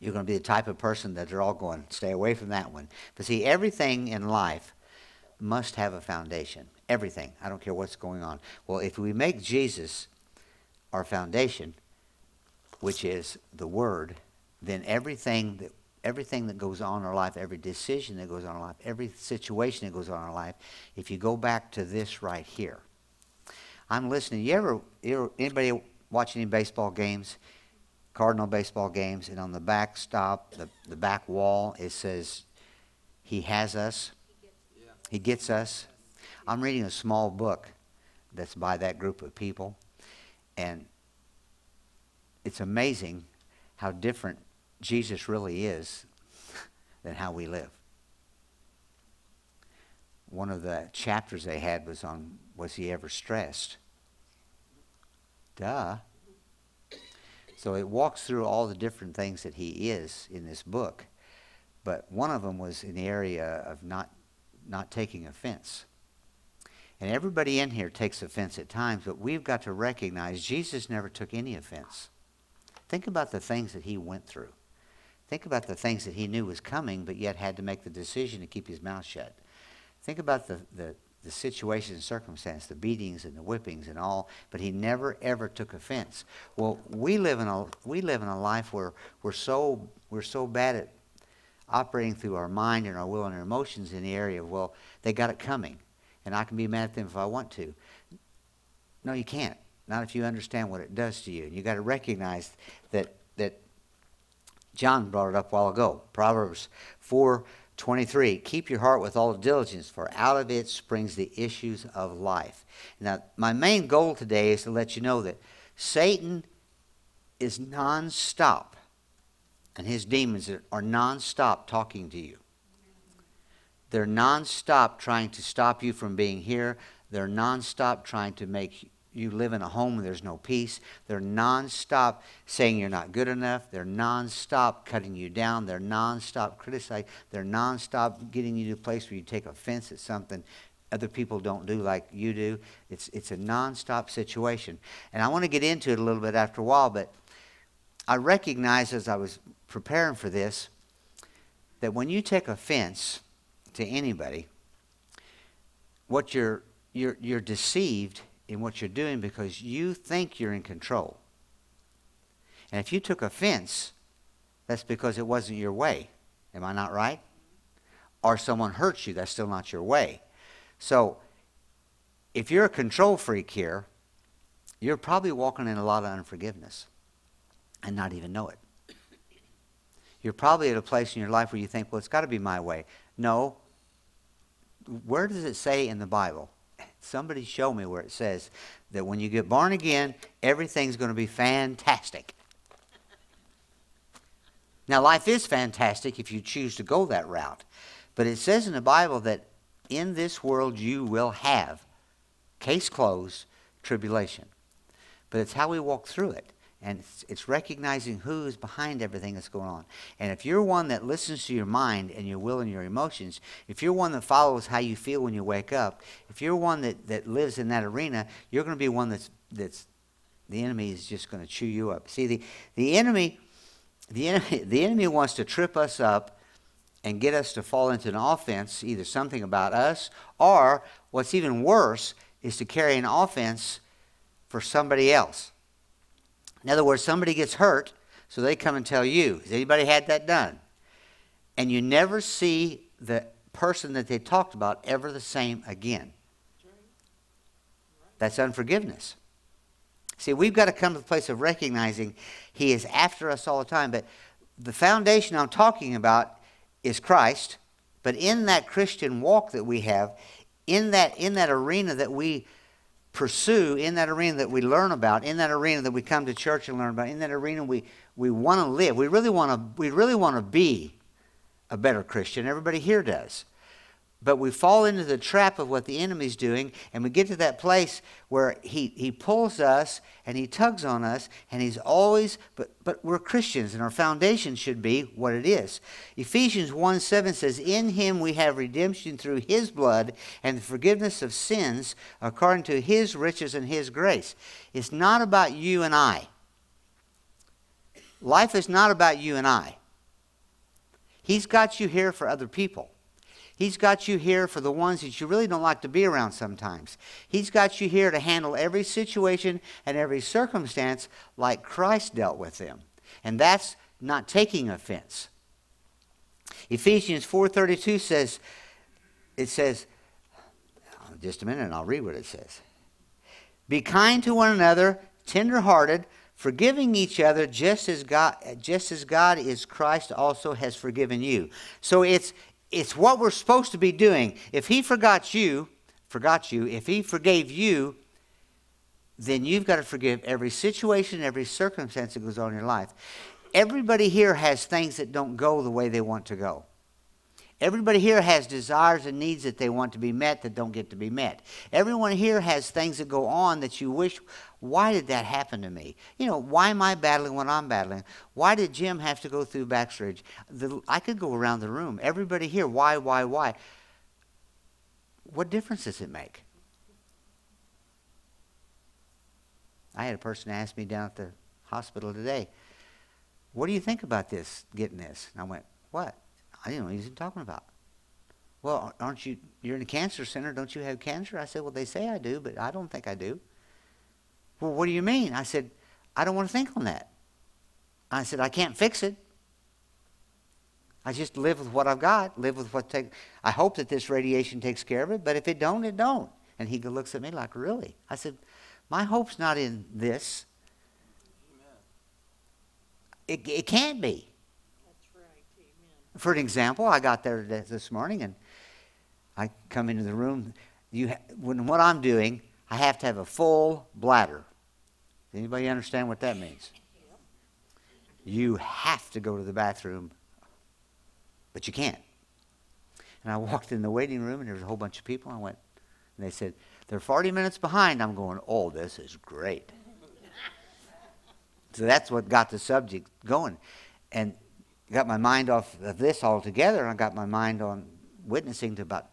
you're going to be the type of person that they're all going, stay away from that one. But see, everything in life must have a foundation. Everything. I don't care what's going on. Well, if we make Jesus our foundation, which is the Word, then everything that everything that goes on in our life, every decision that goes on in our life, every situation that goes on in our life, if you go back to this right here. I'm listening. You ever, you ever anybody watching any baseball games? Cardinal baseball games, and on the back stop, the, the back wall, it says, He has us. He gets us. I'm reading a small book that's by that group of people, and it's amazing how different Jesus really is than how we live. One of the chapters they had was on was he ever stressed? Duh. So it walks through all the different things that he is in this book. But one of them was in the area of not, not taking offense. And everybody in here takes offense at times, but we've got to recognize Jesus never took any offense. Think about the things that he went through. Think about the things that he knew was coming, but yet had to make the decision to keep his mouth shut. Think about the, the, the situations and circumstance, the beatings and the whippings and all, but he never ever took offense. Well, we live in a we live in a life where we're so we're so bad at operating through our mind and our will and our emotions in the area of well, they got it coming, and I can be mad at them if I want to. No, you can't. Not if you understand what it does to you. And you got to recognize that that John brought it up a while ago. Proverbs four 23 keep your heart with all diligence for out of it springs the issues of life. Now my main goal today is to let you know that satan is nonstop and his demons are nonstop talking to you. They're nonstop trying to stop you from being here. They're nonstop trying to make you live in a home where there's no peace. They're nonstop saying you're not good enough. They're nonstop cutting you down. They're nonstop criticizing. They're nonstop getting you to a place where you take offense at something other people don't do like you do. It's, it's a nonstop situation. And I want to get into it a little bit after a while, but I recognize as I was preparing for this that when you take offense to anybody, what you're, you're, you're deceived in what you're doing because you think you're in control. And if you took offense, that's because it wasn't your way. Am I not right? Or someone hurts you, that's still not your way. So, if you're a control freak here, you're probably walking in a lot of unforgiveness and not even know it. You're probably at a place in your life where you think, well, it's got to be my way. No. Where does it say in the Bible Somebody show me where it says that when you get born again, everything's going to be fantastic. Now, life is fantastic if you choose to go that route. But it says in the Bible that in this world you will have, case closed, tribulation. But it's how we walk through it. And it's, recognizing who is behind everything that's going on. And if you're one that listens to your mind and your will and your emotions, if you're one that follows how you feel when you wake up, if you're one that, that lives in that arena, you're going to be one that's, that's the enemy is just going to chew you up. See, the, the, enemy, the, enemy, the enemy wants to trip us up and get us to fall into an offense, either something about us, or what's even worse is to carry an offense for somebody else. In other words, somebody gets hurt, so they come and tell you. Has anybody had that done? And you never see the person that they talked about ever the same again. That's unforgiveness. See, we've got to come to the place of recognizing He is after us all the time. But the foundation I'm talking about is Christ. But in that Christian walk that we have, in that, in that arena that we pursue in that arena that we learn about, in that arena that we come to church and learn about, in that arena we, we want to live. We really want to we really want to be a better Christian. Everybody here does. But we fall into the trap of what the enemy's doing, and we get to that place where he, he pulls us and he tugs on us, and he's always, but, but we're Christians, and our foundation should be what it is. Ephesians 1 7 says, In him we have redemption through his blood and the forgiveness of sins according to his riches and his grace. It's not about you and I. Life is not about you and I. He's got you here for other people. He's got you here for the ones that you really don't like to be around sometimes. He's got you here to handle every situation and every circumstance like Christ dealt with them. And that's not taking offense. Ephesians 4:32 says it says just a minute and I'll read what it says. Be kind to one another, tenderhearted, forgiving each other just as God just as God is Christ also has forgiven you. So it's it's what we're supposed to be doing. If he forgot you, forgot you, if he forgave you, then you've got to forgive every situation, every circumstance that goes on in your life. Everybody here has things that don't go the way they want to go. Everybody here has desires and needs that they want to be met that don't get to be met. Everyone here has things that go on that you wish, why did that happen to me? You know, why am I battling when I'm battling? Why did Jim have to go through backstreet? The, I could go around the room. Everybody here, why, why, why? What difference does it make? I had a person ask me down at the hospital today, what do you think about this, getting this? And I went, what? I didn't know what he was talking about. Well, aren't you, you're in a cancer center, don't you have cancer? I said, well, they say I do, but I don't think I do. Well, what do you mean? I said, I don't want to think on that. I said, I can't fix it. I just live with what I've got, live with what take. I hope that this radiation takes care of it, but if it don't, it don't. And he looks at me like, really? I said, my hope's not in this. It, it can't be for an example, I got there this morning and I come into the room. You, ha- when what I'm doing, I have to have a full bladder. Anybody understand what that means? You have to go to the bathroom, but you can't. And I walked in the waiting room and there was a whole bunch of people. I went, and they said, they're 40 minutes behind. I'm going, oh, this is great. so that's what got the subject going. And got my mind off of this altogether, and I got my mind on witnessing to about,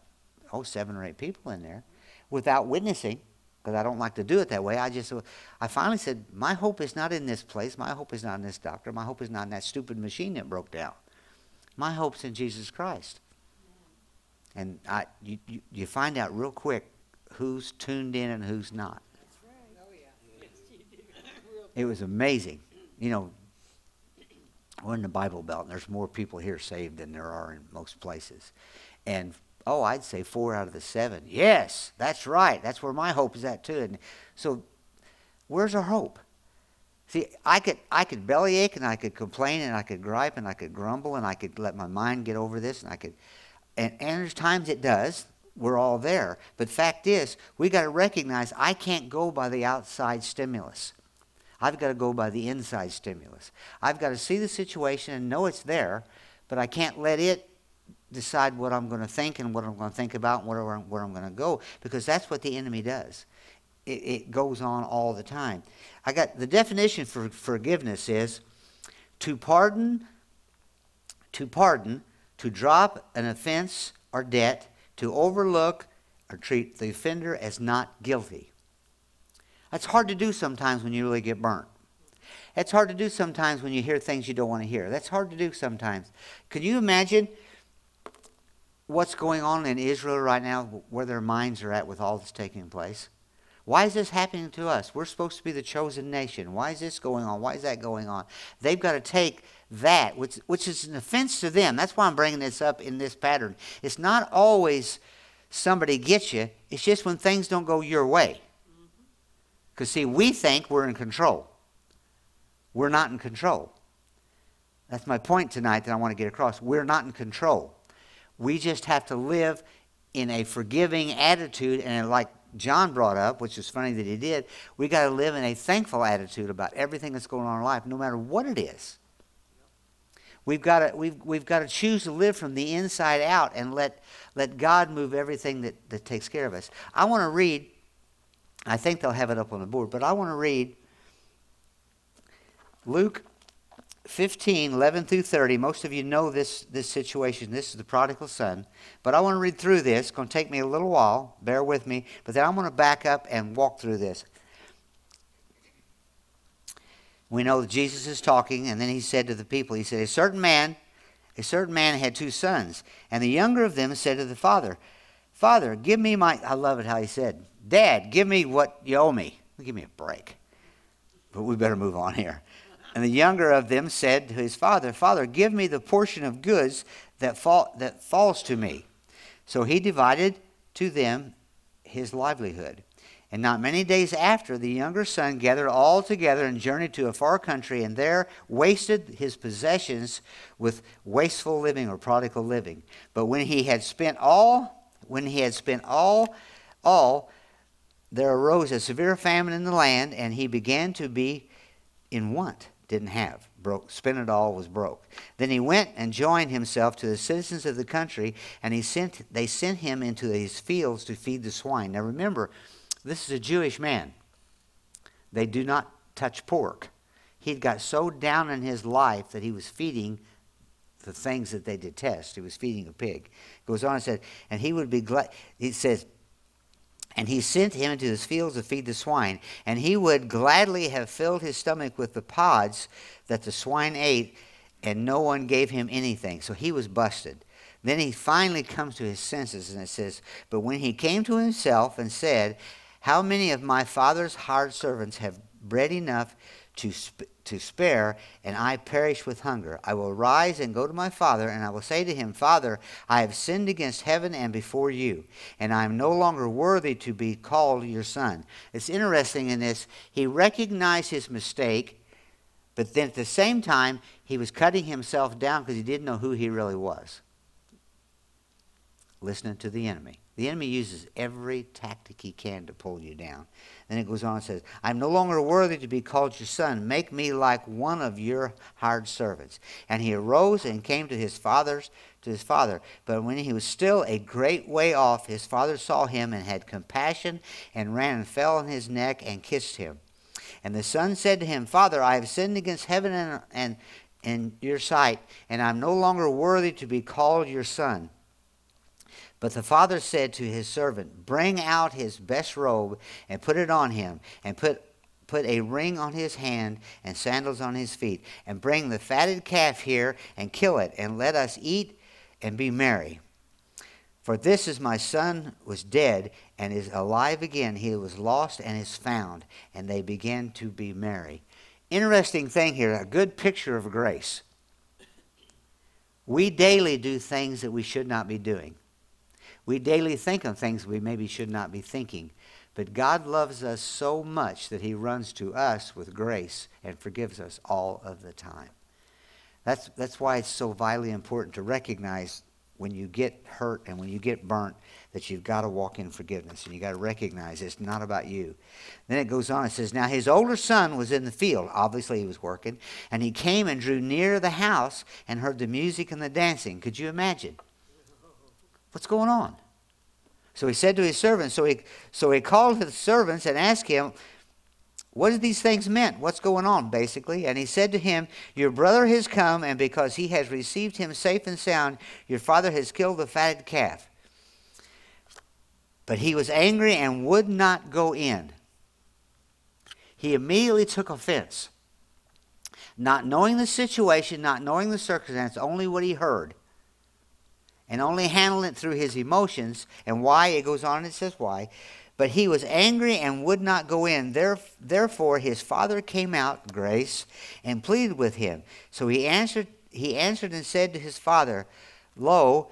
oh, seven or eight people in there without witnessing, because I don't like to do it that way. I just, I finally said, my hope is not in this place. My hope is not in this doctor. My hope is not in that stupid machine that broke down. My hope's in Jesus Christ. And I, you, you, you find out real quick who's tuned in and who's not. Oh, it was amazing. You know, we're in the Bible Belt, and there's more people here saved than there are in most places. And oh, I'd say four out of the seven. Yes, that's right. That's where my hope is at too. And so, where's our hope? See, I could I could bellyache and I could complain and I could gripe and I could grumble and I could let my mind get over this and I could, and, and there's times it does. We're all there. But fact is, we got to recognize I can't go by the outside stimulus. I've got to go by the inside stimulus. I've got to see the situation and know it's there, but I can't let it decide what I'm going to think and what I'm going to think about and where, where I'm going to go because that's what the enemy does. It, it goes on all the time. I got the definition for forgiveness is to pardon, to pardon, to drop an offense or debt, to overlook or treat the offender as not guilty. That's hard to do sometimes when you really get burnt. It's hard to do sometimes when you hear things you don't want to hear. That's hard to do sometimes. Can you imagine what's going on in Israel right now, where their minds are at with all this taking place? Why is this happening to us? We're supposed to be the chosen nation. Why is this going on? Why is that going on? They've got to take that, which, which is an offense to them. That's why I'm bringing this up in this pattern. It's not always somebody gets you, it's just when things don't go your way. Because, see, we think we're in control. We're not in control. That's my point tonight that I want to get across. We're not in control. We just have to live in a forgiving attitude, and like John brought up, which is funny that he did, we got to live in a thankful attitude about everything that's going on in life, no matter what it is. We've got to, we've, we've got to choose to live from the inside out and let, let God move everything that, that takes care of us. I want to read I think they'll have it up on the board, but I want to read Luke 15, 11 through 30. Most of you know this, this situation. This is the prodigal son. But I want to read through this. It's going to take me a little while. Bear with me. But then I'm going to back up and walk through this. We know that Jesus is talking, and then he said to the people, He said, A certain man a certain man had two sons, and the younger of them said to the father, Father, give me my. I love it how he said, Dad, give me what you owe me. Give me a break. But we better move on here. And the younger of them said to his father, Father, give me the portion of goods that, fall, that falls to me. So he divided to them his livelihood. And not many days after, the younger son gathered all together and journeyed to a far country, and there wasted his possessions with wasteful living or prodigal living. But when he had spent all, when he had spent all, all, there arose a severe famine in the land, and he began to be in want. Didn't have. Broke. Spent it all, was broke. Then he went and joined himself to the citizens of the country, and he sent, they sent him into his fields to feed the swine. Now remember, this is a Jewish man. They do not touch pork. He'd got so down in his life that he was feeding the things that they detest. He was feeding a pig. Goes on and said, and he would be glad. He says, and he sent him into his fields to feed the swine. And he would gladly have filled his stomach with the pods that the swine ate, and no one gave him anything. So he was busted. Then he finally comes to his senses, and it says, But when he came to himself and said, How many of my father's hired servants have bread enough to, to spare, and I perish with hunger. I will rise and go to my father, and I will say to him, Father, I have sinned against heaven and before you, and I am no longer worthy to be called your son. It's interesting in this, he recognized his mistake, but then at the same time, he was cutting himself down because he didn't know who he really was. Listening to the enemy. The enemy uses every tactic he can to pull you down. Then it goes on and says, I'm no longer worthy to be called your son. Make me like one of your hired servants. And he arose and came to his father's to his father. But when he was still a great way off, his father saw him and had compassion and ran and fell on his neck and kissed him. And the son said to him, Father, I have sinned against heaven and, and in your sight, and I'm no longer worthy to be called your son. But the father said to his servant, Bring out his best robe and put it on him, and put, put a ring on his hand and sandals on his feet, and bring the fatted calf here and kill it, and let us eat and be merry. For this is my son was dead and is alive again. He was lost and is found. And they began to be merry. Interesting thing here, a good picture of grace. We daily do things that we should not be doing. We daily think of things we maybe should not be thinking. But God loves us so much that he runs to us with grace and forgives us all of the time. That's, that's why it's so vitally important to recognize when you get hurt and when you get burnt that you've got to walk in forgiveness and you've got to recognize it's not about you. Then it goes on, it says, Now his older son was in the field. Obviously, he was working. And he came and drew near the house and heard the music and the dancing. Could you imagine? What's going on? So he said to his servants, so he, so he called his servants and asked him, what did these things meant? What's going on, basically? And he said to him, Your brother has come, and because he has received him safe and sound, your father has killed the fatted calf. But he was angry and would not go in. He immediately took offense. Not knowing the situation, not knowing the circumstance, only what he heard and only handled it through his emotions. And why? It goes on and says why. But he was angry and would not go in. Therefore, his father came out, grace, and pleaded with him. So he answered, he answered and said to his father, Lo,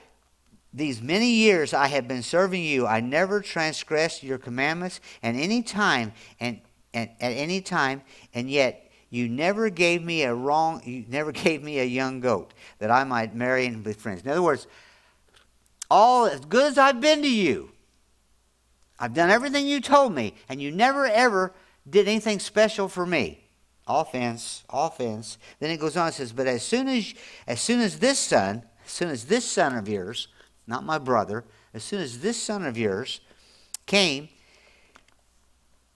these many years I have been serving you. I never transgressed your commandments and any time and, and at any time, and yet you never gave me a wrong you never gave me a young goat that I might marry and be friends. In other words, all as good as I've been to you. I've done everything you told me, and you never ever did anything special for me. Offense, offense. Then it goes on and says, But as soon as as soon as this son, as soon as this son of yours, not my brother, as soon as this son of yours came,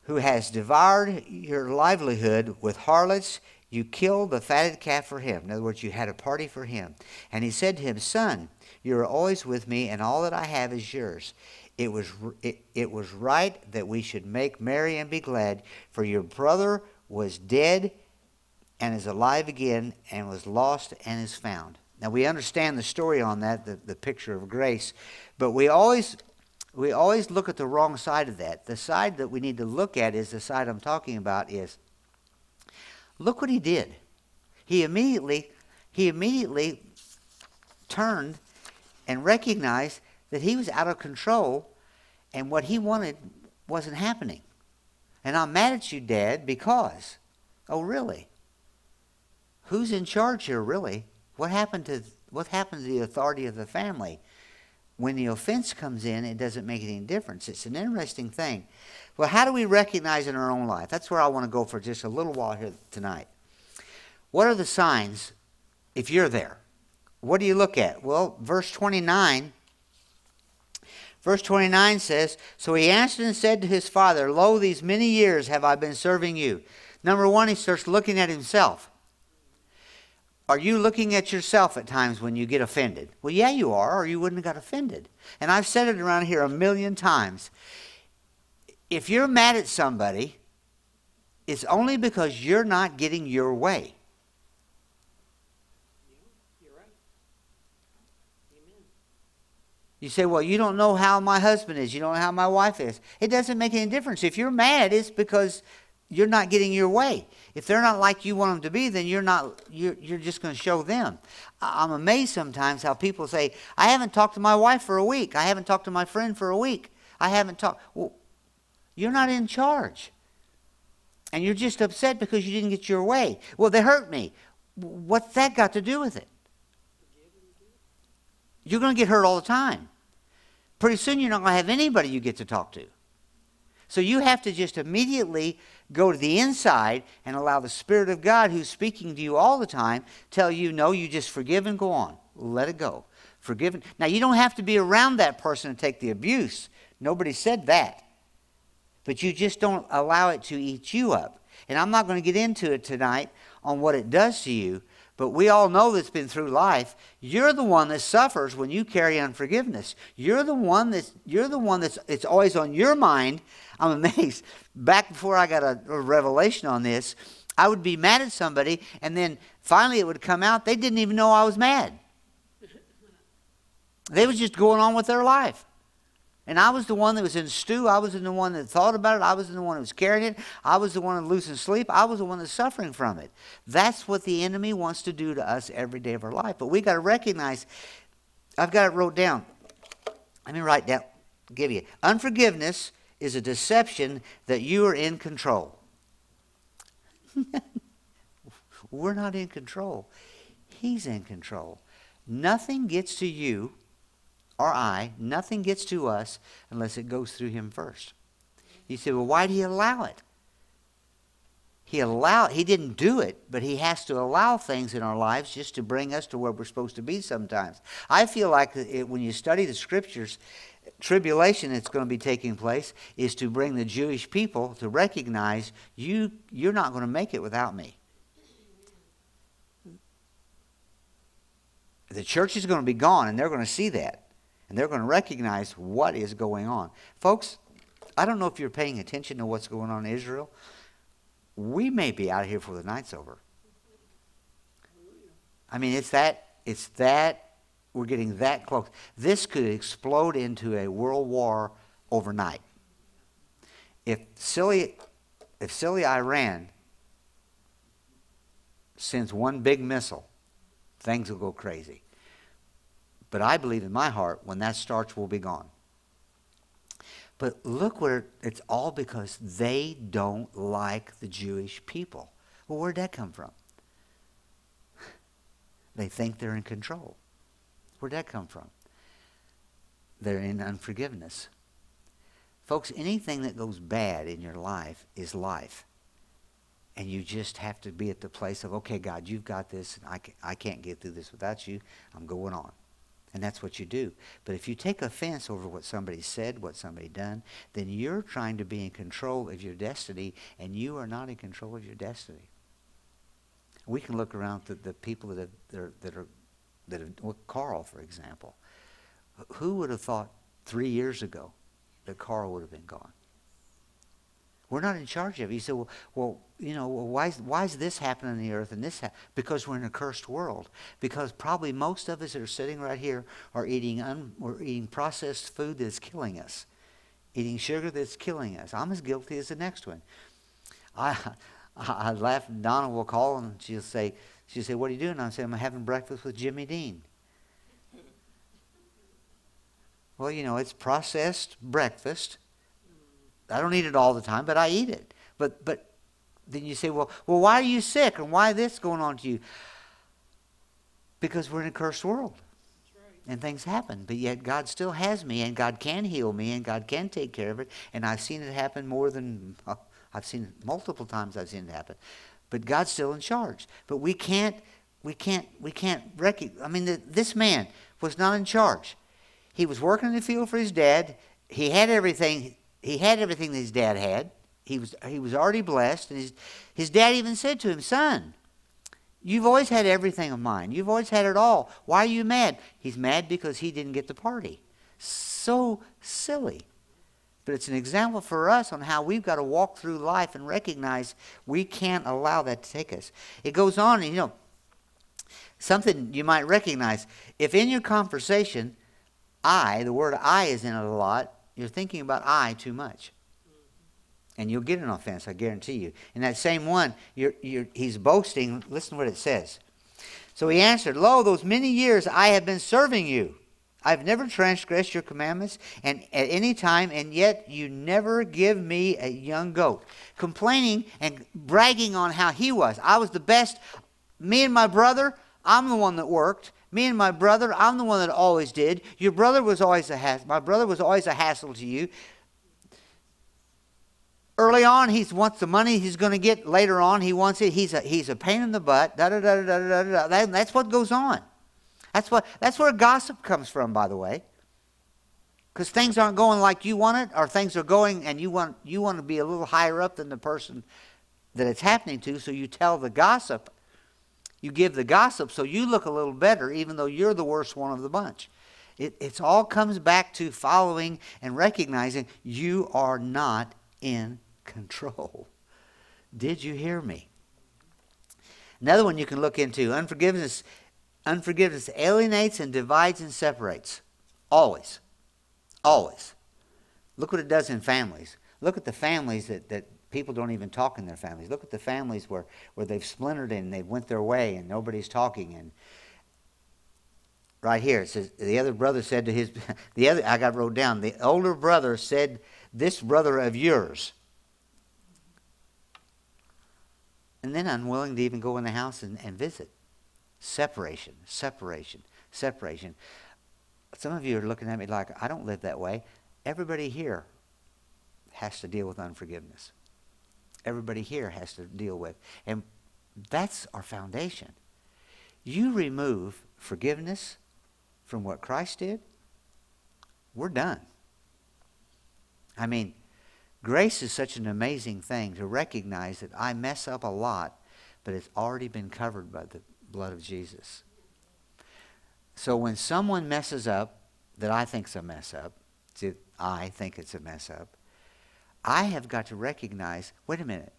who has devoured your livelihood with harlots, you killed the fatted calf for him. In other words, you had a party for him. And he said to him, Son, you are always with me, and all that I have is yours. It was, it, it was right that we should make merry and be glad, for your brother was dead and is alive again, and was lost and is found. Now we understand the story on that, the, the picture of grace, but we always we always look at the wrong side of that. The side that we need to look at is the side I'm talking about is look what he did. He immediately he immediately turned and recognized that he was out of control and what he wanted wasn't happening. And I'm mad at you, Dad, because. Oh, really? Who's in charge here, really? What happened to what happened to the authority of the family? When the offense comes in, it doesn't make any difference. It's an interesting thing. Well, how do we recognize in our own life? That's where I want to go for just a little while here tonight. What are the signs if you're there? What do you look at? Well, verse 29 Verse 29 says, So he answered and said to his father, Lo, these many years have I been serving you. Number one, he starts looking at himself. Are you looking at yourself at times when you get offended? Well, yeah, you are, or you wouldn't have got offended. And I've said it around here a million times. If you're mad at somebody, it's only because you're not getting your way. You say, well, you don't know how my husband is. You don't know how my wife is. It doesn't make any difference. If you're mad, it's because you're not getting your way. If they're not like you want them to be, then you're not. You're, you're just going to show them. I'm amazed sometimes how people say, "I haven't talked to my wife for a week. I haven't talked to my friend for a week. I haven't talked." Well, you're not in charge, and you're just upset because you didn't get your way. Well, they hurt me. What's that got to do with it? You're going to get hurt all the time. Pretty soon you're not going to have anybody you get to talk to. So you have to just immediately go to the inside and allow the Spirit of God, who's speaking to you all the time, tell you, no, you just forgive and go on. Let it go. Forgiven. Now, you don't have to be around that person to take the abuse. Nobody said that. But you just don't allow it to eat you up. And I'm not going to get into it tonight on what it does to you, but we all know that's been through life. You're the one that suffers when you carry unforgiveness. You're the one that's you're the one that's it's always on your mind. I'm amazed. Back before I got a, a revelation on this, I would be mad at somebody, and then finally it would come out they didn't even know I was mad. They was just going on with their life. And I was the one that was in stew. I was the one that thought about it. I was the one that was carrying it. I was the one that was losing sleep. I was the one that's suffering from it. That's what the enemy wants to do to us every day of our life. But we got to recognize, I've got it wrote down. Let me write down, give you. Unforgiveness is a deception that you are in control. We're not in control. He's in control. Nothing gets to you or I, nothing gets to us unless it goes through him first. You say, well, why did he allow it? He allowed he didn't do it, but he has to allow things in our lives just to bring us to where we're supposed to be sometimes. I feel like it, when you study the scriptures, tribulation that's going to be taking place is to bring the Jewish people to recognize you you're not going to make it without me. The church is going to be gone and they're going to see that and they're going to recognize what is going on. Folks, I don't know if you're paying attention to what's going on in Israel. We may be out here before the night's over. I mean, it's that, it's that, we're getting that close. This could explode into a world war overnight. If silly, if silly Iran sends one big missile, things will go crazy. But I believe in my heart when that starts, we'll be gone. But look where it's all because they don't like the Jewish people. Well, where'd that come from? They think they're in control. Where'd that come from? They're in unforgiveness. Folks, anything that goes bad in your life is life. And you just have to be at the place of, okay, God, you've got this, I, I can't get through this without you. I'm going on. And that's what you do. But if you take offense over what somebody said, what somebody done, then you're trying to be in control of your destiny, and you are not in control of your destiny. We can look around at the people that, have, that are, that are, that have, well, Carl, for example. Who would have thought three years ago that Carl would have been gone? We're not in charge of it. You say, well, well you know, why is, why is this happening on the earth and this? Ha-? Because we're in a cursed world. Because probably most of us that are sitting right here are eating un, we're eating processed food that's killing us, eating sugar that's killing us. I'm as guilty as the next one. I I laugh. Donna will call and she'll say she'll say, "What are you doing?" I say, "I'm having breakfast with Jimmy Dean." Well, you know, it's processed breakfast. I don't eat it all the time, but I eat it. But but then you say, well, well, why are you sick and why this going on to you? Because we're in a cursed world. And things happen, but yet God still has me, and God can heal me, and God can take care of it. And I've seen it happen more than I've seen it multiple times. I've seen it happen, but God's still in charge. But we can't, we can't, we can't recognize. I mean, the, this man was not in charge. He was working in the field for his dad. He had everything. He had everything that his dad had. He was, he was already blessed. And his, his dad even said to him, Son, you've always had everything of mine. You've always had it all. Why are you mad? He's mad because he didn't get the party. So silly. But it's an example for us on how we've got to walk through life and recognize we can't allow that to take us. It goes on, and you know, something you might recognize. If in your conversation, I, the word I is in it a lot, you're thinking about I too much and you'll get an offense, I guarantee you. In that same one, you're, you're, he's boasting. Listen to what it says. So he answered, Lo, those many years I have been serving you. I've never transgressed your commandments and at any time, and yet you never give me a young goat. Complaining and bragging on how he was. I was the best. Me and my brother, I'm the one that worked. Me and my brother, I'm the one that always did. Your brother was always a hassle. My brother was always a hassle to you. Early on, he wants the money he's going to get. Later on, he wants it. He's a, he's a pain in the butt. Da, da, da, da, da, da, da. that's what goes on. That's, what, that's where gossip comes from, by the way. Because things aren't going like you want it, or things are going and you want, you want to be a little higher up than the person that it's happening to, so you tell the gossip. You give the gossip so you look a little better, even though you're the worst one of the bunch. It it's all comes back to following and recognizing you are not in control. Did you hear me? Another one you can look into unforgiveness. Unforgiveness alienates and divides and separates. Always. Always. Look what it does in families. Look at the families that, that people don't even talk in their families. Look at the families where, where they've splintered and they've went their way and nobody's talking. And right here it says the other brother said to his the other I got wrote down the older brother said this brother of yours and then unwilling to even go in the house and, and visit. Separation, separation, separation. Some of you are looking at me like, I don't live that way. Everybody here has to deal with unforgiveness. Everybody here has to deal with. And that's our foundation. You remove forgiveness from what Christ did, we're done. I mean, Grace is such an amazing thing to recognize that I mess up a lot, but it's already been covered by the blood of Jesus. So when someone messes up that I think's a mess up, I think it's a mess up, I have got to recognize, wait a minute,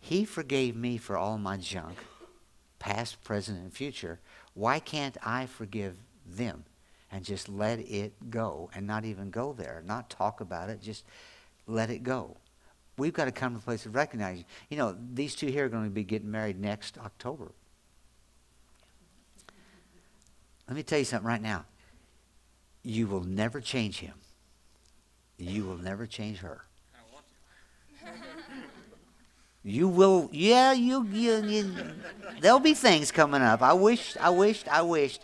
he forgave me for all my junk, past, present, and future. Why can't I forgive them and just let it go and not even go there, not talk about it, just let it go. We've got to come to a place of recognizing, you know, these two here are going to be getting married next October. Let me tell you something right now. You will never change him. You will never change her. You will, yeah, you, you, you, there'll be things coming up. I wished, I wished, I wished.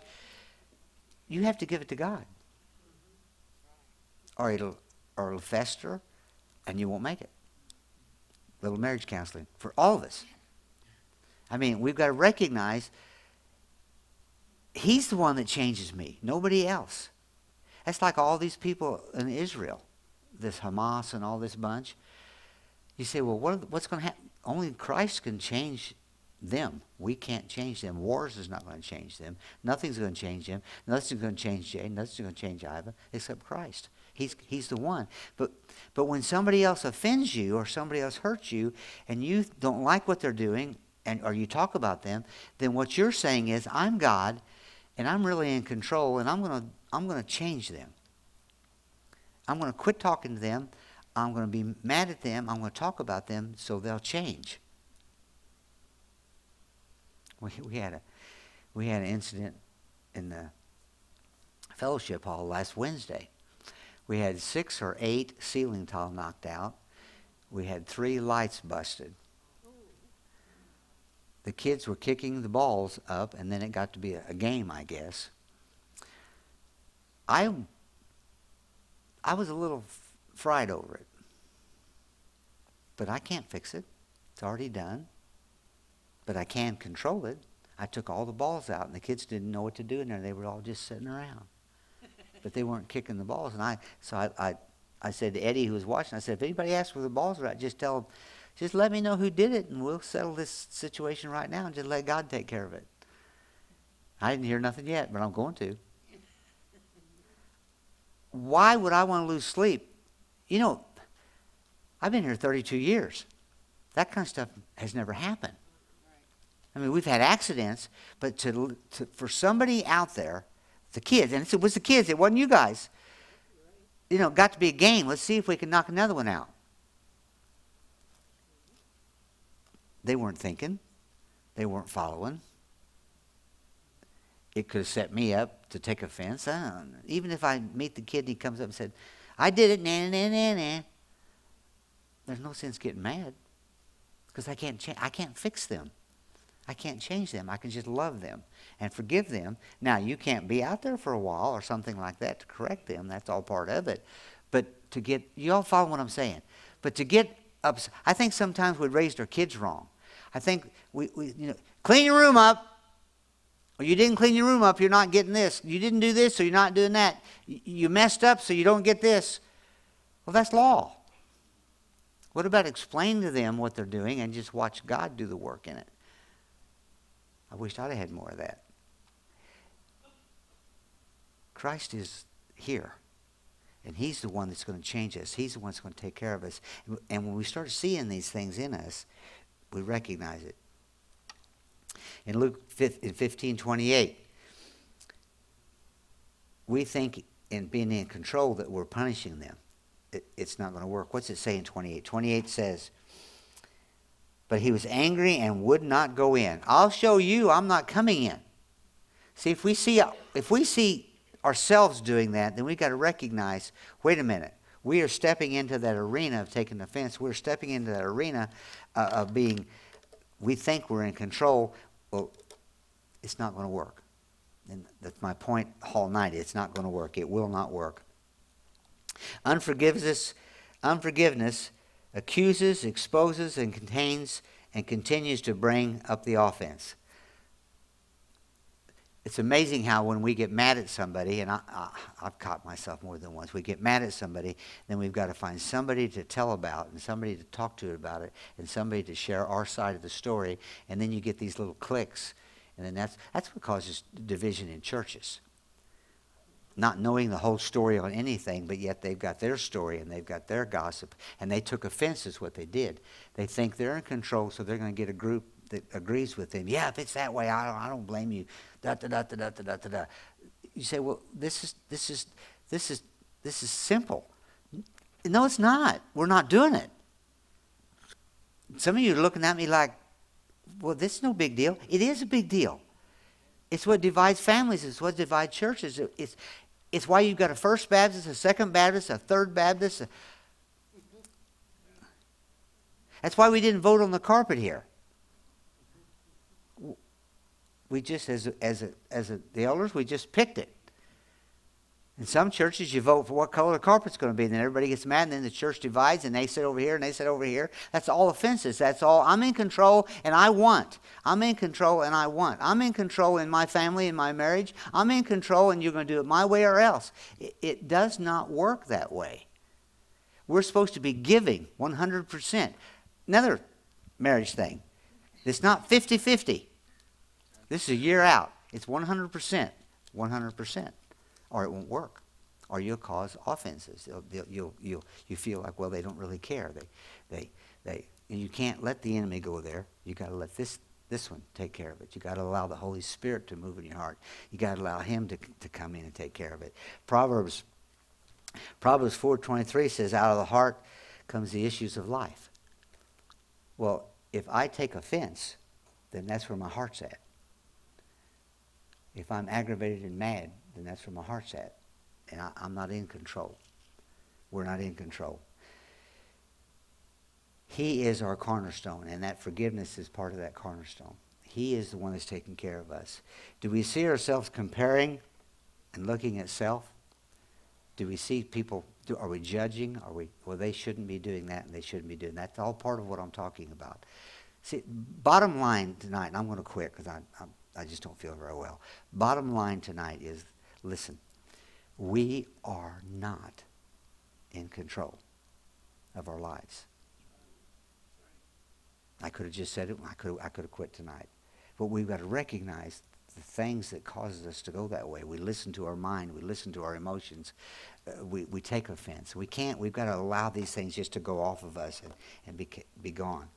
You have to give it to God. Or it'll, or it'll fester, and you won't make it. Little marriage counseling for all of us. I mean, we've got to recognize he's the one that changes me, nobody else. That's like all these people in Israel, this Hamas and all this bunch. You say, well, what, what's going to happen? Only Christ can change them. We can't change them. Wars is not going to change them. Nothing's going to change them. Nothing's going to change Jay. Nothing's going to change Iva except Christ. He's, he's the one. But, but when somebody else offends you or somebody else hurts you and you don't like what they're doing and, or you talk about them, then what you're saying is, I'm God and I'm really in control and I'm going to I'm going to change them. I'm going to quit talking to them. I'm going to be mad at them. I'm going to talk about them so they'll change. We, we, had a, we had an incident in the fellowship hall last Wednesday. We had six or eight ceiling tile knocked out. We had three lights busted. The kids were kicking the balls up, and then it got to be a, a game, I guess. I, I was a little f- fried over it. But I can't fix it. It's already done. But I can control it. I took all the balls out, and the kids didn't know what to do in there. They were all just sitting around but they weren't kicking the balls. And I, so I, I, I said to Eddie, who was watching, I said, if anybody asks where the balls are at, just tell them, just let me know who did it, and we'll settle this situation right now, and just let God take care of it. I didn't hear nothing yet, but I'm going to. Why would I want to lose sleep? You know, I've been here 32 years. That kind of stuff has never happened. I mean, we've had accidents, but to, to, for somebody out there the kids, and it was the kids, it wasn't you guys. You know, got to be a game. Let's see if we can knock another one out. They weren't thinking, they weren't following. It could have set me up to take offense. Even if I meet the kid and he comes up and said, I did it, nah, nah, nah, nah. There's no sense getting mad because I can't, cha- I can't fix them. I can't change them. I can just love them and forgive them. Now, you can't be out there for a while or something like that to correct them. That's all part of it. But to get, you all follow what I'm saying? But to get up, I think sometimes we raised our kids wrong. I think we, we, you know, clean your room up. Or you didn't clean your room up, you're not getting this. You didn't do this, so you're not doing that. You messed up, so you don't get this. Well, that's law. What about explain to them what they're doing and just watch God do the work in it? I wish I'd have had more of that. Christ is here. And he's the one that's going to change us. He's the one that's going to take care of us. And when we start seeing these things in us, we recognize it. In Luke 15, 28, we think in being in control that we're punishing them. It, it's not going to work. What's it say in 28? 28 says, but he was angry and would not go in. I'll show you I'm not coming in. See, if we see, if we see ourselves doing that, then we've got to recognize wait a minute. We are stepping into that arena of taking offense. We're stepping into that arena uh, of being, we think we're in control. Well, it's not going to work. And that's my point all night. It's not going to work. It will not work. Unforgiveness, unforgiveness accuses, exposes, and contains and continues to bring up the offense. It's amazing how when we get mad at somebody, and I, have caught myself more than once, we get mad at somebody, then we've got to find somebody to tell about and somebody to talk to about it and somebody to share our side of the story, and then you get these little clicks, and then that's, that's what causes division in churches not knowing the whole story on anything, but yet they've got their story and they've got their gossip, and they took offense is what they did. They think they're in control, so they're going to get a group that agrees with him. Yeah, if it's that way, I don't, I don't blame you. Da da da da da da da da. You say, well, this is this is this is this is simple. No, it's not. We're not doing it. Some of you are looking at me like, well, this is no big deal. It is a big deal. It's what divides families. It's what divides churches. It's, it's why you've got a First Baptist, a Second Baptist, a Third Baptist. That's why we didn't vote on the carpet here. We just, as as a, as a, the elders, we just picked it. In some churches, you vote for what color the carpet's going to be, and then everybody gets mad, and then the church divides, and they sit over here, and they sit over here. That's all offenses. That's all. I'm in control, and I want. I'm in control, and I want. I'm in control in my family, in my marriage. I'm in control, and you're going to do it my way or else. It, it does not work that way. We're supposed to be giving 100%. Another marriage thing. It's not 50 50. This is a year out. It's 100%. 100% or it won't work. or you'll cause offenses. They'll, you'll, you'll, you feel like, well, they don't really care. They, they, they, and you can't let the enemy go there. You've got to let this, this one take care of it. You've got to allow the Holy Spirit to move in your heart. You've got to allow Him to, to come in and take care of it. Proverbs, Proverbs 4.23 says, out of the heart comes the issues of life. Well, if I take offense, then that's where my heart's at. If I'm aggravated and mad, then that's where my heart's at. And I, I'm not in control. We're not in control. He is our cornerstone, and that forgiveness is part of that cornerstone. He is the one that's taking care of us. Do we see ourselves comparing and looking at self? Do we see people, do, are we judging? Are we, well, they shouldn't be doing that and they shouldn't be doing that. That's all part of what I'm talking about. See, bottom line tonight, and I'm going to quit because I, I, I just don't feel very well. Bottom line tonight is listen, we are not in control of our lives. I could have just said it. I could I could have quit tonight. But we've got to recognize the things that causes us to go that way. We listen to our mind. We listen to our emotions. Uh, we, we take offense. We can't. We've got to allow these things just to go off of us and, and be, be gone.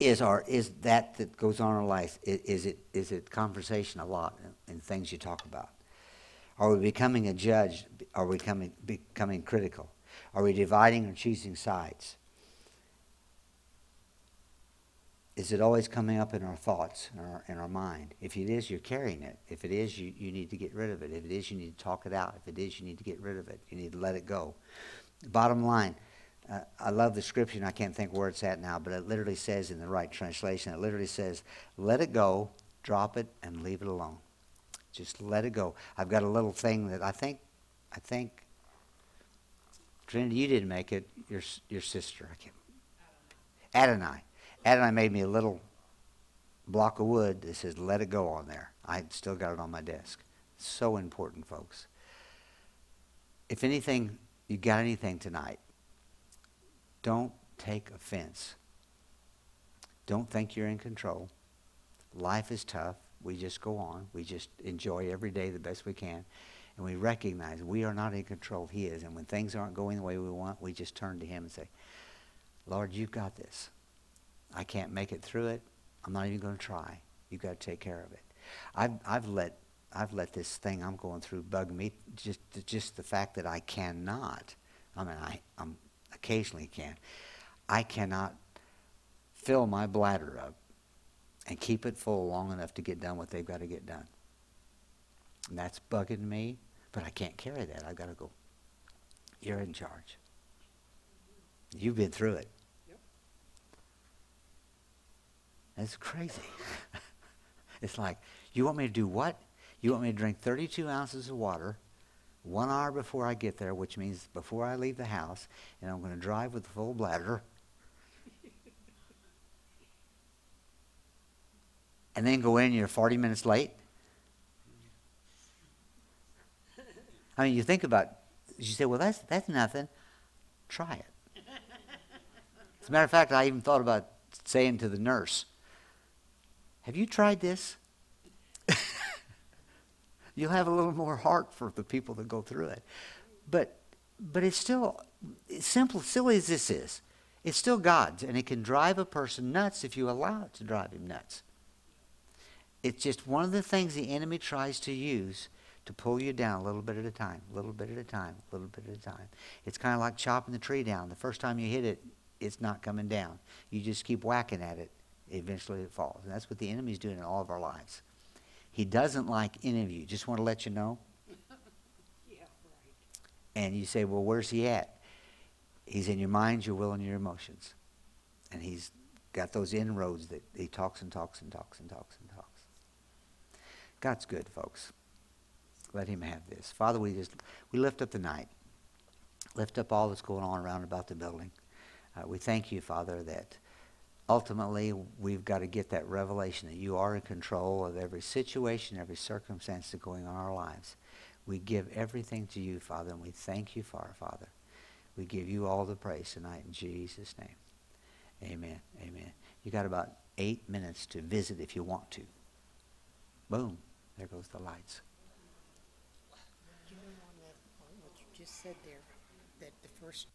Is our is that that goes on in our life? Is, is it is it conversation a lot and things you talk about? Are we becoming a judge? Are we becoming becoming critical? Are we dividing or choosing sides? is it always coming up in our thoughts, in our, in our mind? If it is, you're carrying it. If it is, you, you need to get rid of it. If it is, you need to talk it out. If it is, you need to get rid of it. You need to let it go. Bottom line, uh, I love the scripture, I can't think where it's at now, but it literally says in the right translation, it literally says, let it go, drop it, and leave it alone. Just let it go. I've got a little thing that I think, I think, Trinity, you didn't make it. Your your sister, I can't. Adonai. Adonai made me a little block of wood that says "Let it go" on there. I still got it on my desk. So important, folks. If anything, you got anything tonight, don't take offense. Don't think you're in control. Life is tough. We just go on. We just enjoy every day the best we can. And we recognize we are not in control. He is. And when things aren't going the way we want, we just turn to Him and say, Lord, you've got this. I can't make it through it. I'm not even going to try. You've got to take care of it. I've, I've let I've let this thing I'm going through bug me. Just just the fact that I cannot. I mean, I I'm occasionally can. I cannot fill my bladder up and keep it full long enough to get done what they've got to get done. And that's bugging me, but I can't carry that. I've got to go. You're in charge. You've been through it. It's crazy. it's like, you want me to do what? You want me to drink 32 ounces of water one hour before I get there, which means before I leave the house, and I'm going to drive with a full bladder. and then go in, you're 40 minutes late. I mean, you think about, you say, well, that's, that's nothing. Try it. As a matter of fact, I even thought about saying to the nurse, have you tried this? You'll have a little more heart for the people that go through it. But but it's still simple, silly as this is. It's still God's, and it can drive a person nuts if you allow it to drive him nuts. It's just one of the things the enemy tries to use to pull you down a little bit at a time, a little bit at a time, a little bit at a time. It's kind of like chopping the tree down. The first time you hit it, it's not coming down. You just keep whacking at it eventually it falls. And that's what the enemy's doing in all of our lives. He doesn't like any of you. Just want to let you know. yeah, right. And you say, well, where's he at? He's in your mind, your will, and your emotions. And he's got those inroads that he talks and talks and talks and talks and talks. God's good, folks. Let him have this. Father, we just we lift up the night. Lift up all that's going on around about the building. Uh, we thank you, Father, that ultimately, we've got to get that revelation that you are in control of every situation, every circumstance that's going on in our lives. We give everything to you, Father, and we thank you for our Father. We give you all the praise tonight in Jesus' name. Amen. Amen. You got about eight minutes to visit if you want to. Boom. There goes the lights. just said there, that the first